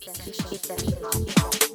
Essential. Essential.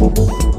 Música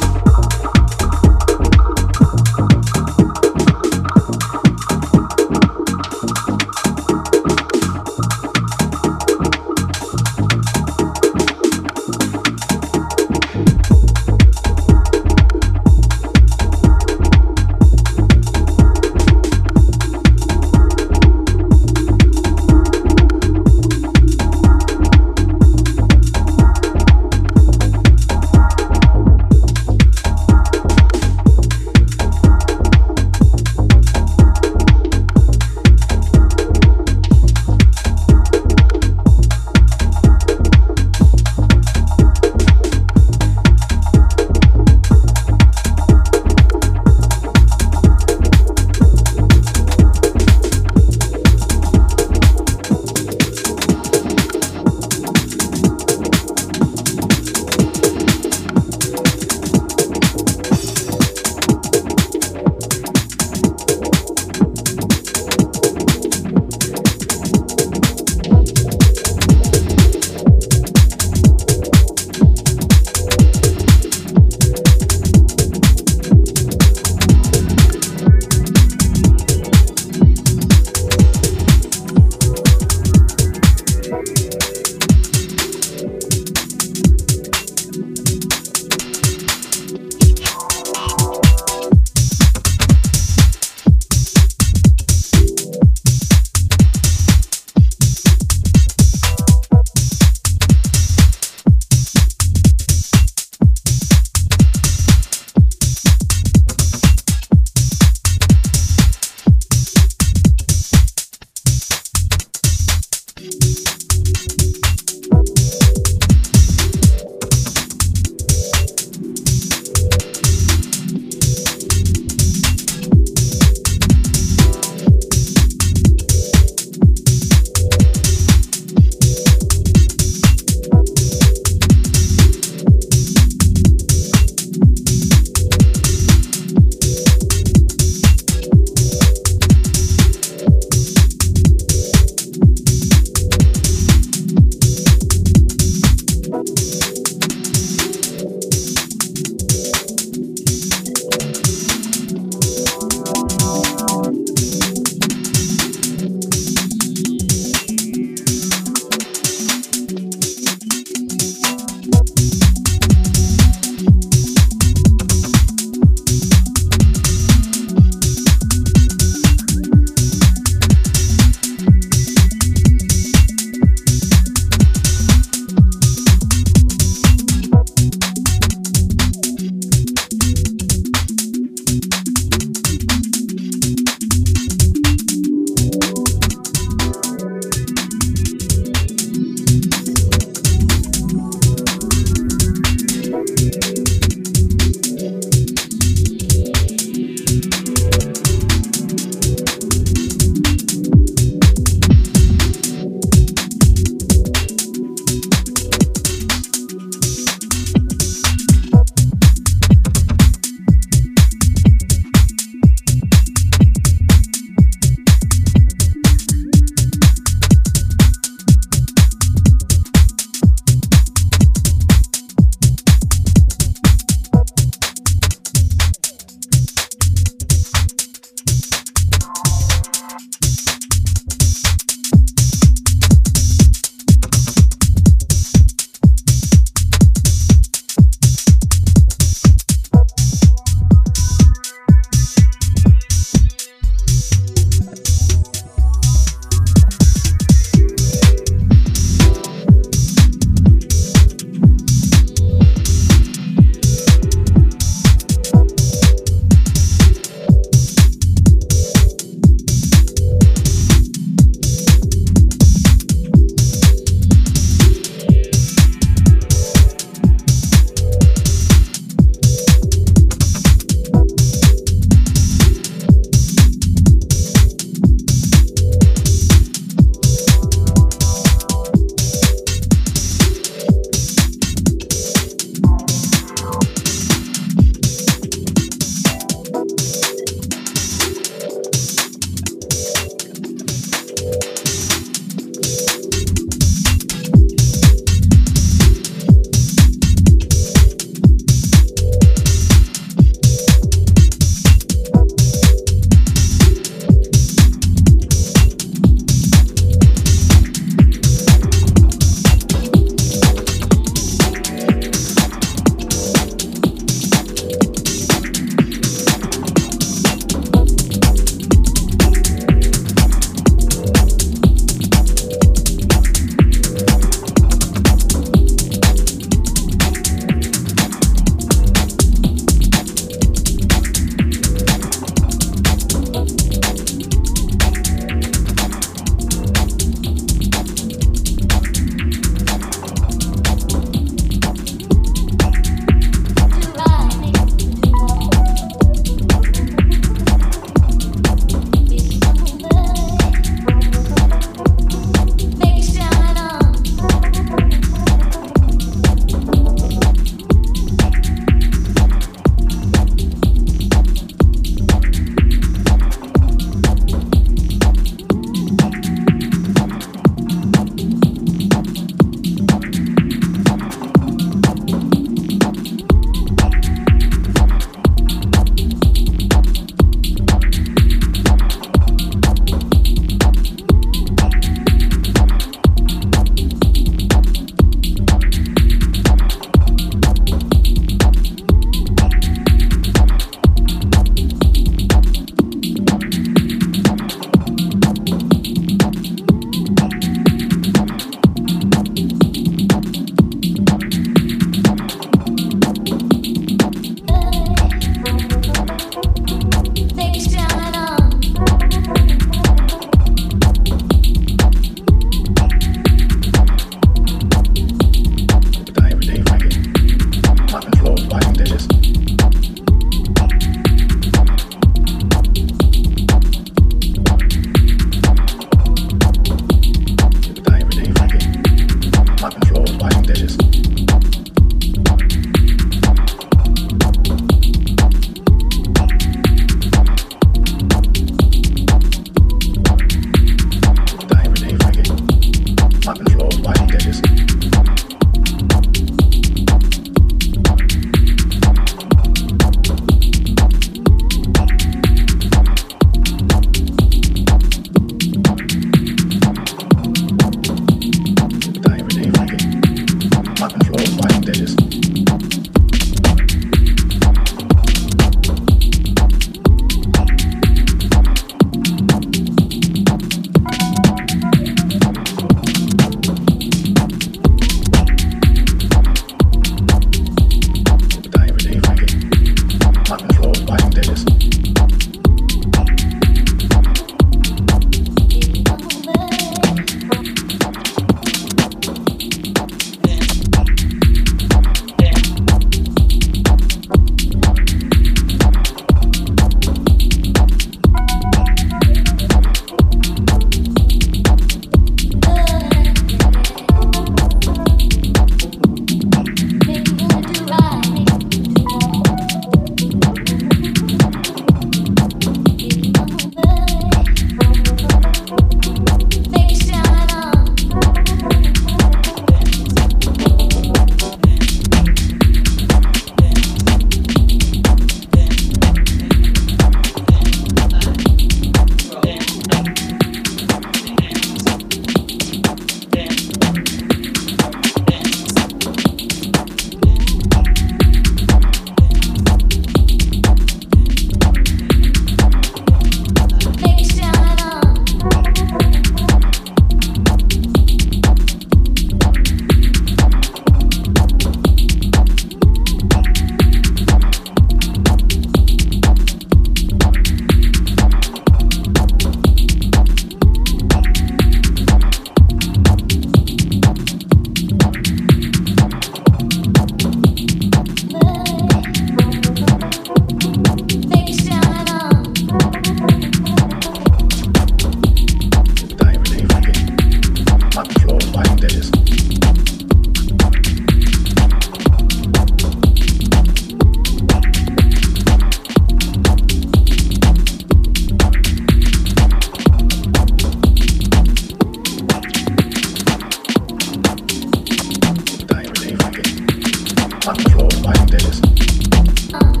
fucking all my this.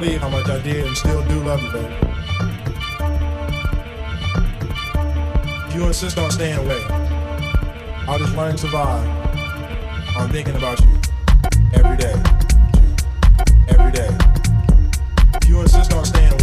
Believe how much I did and still do love you, baby. If you insist on staying away, I'll just learn to survive on thinking about you every day. Every day. If you insist on staying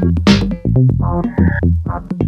Thank you.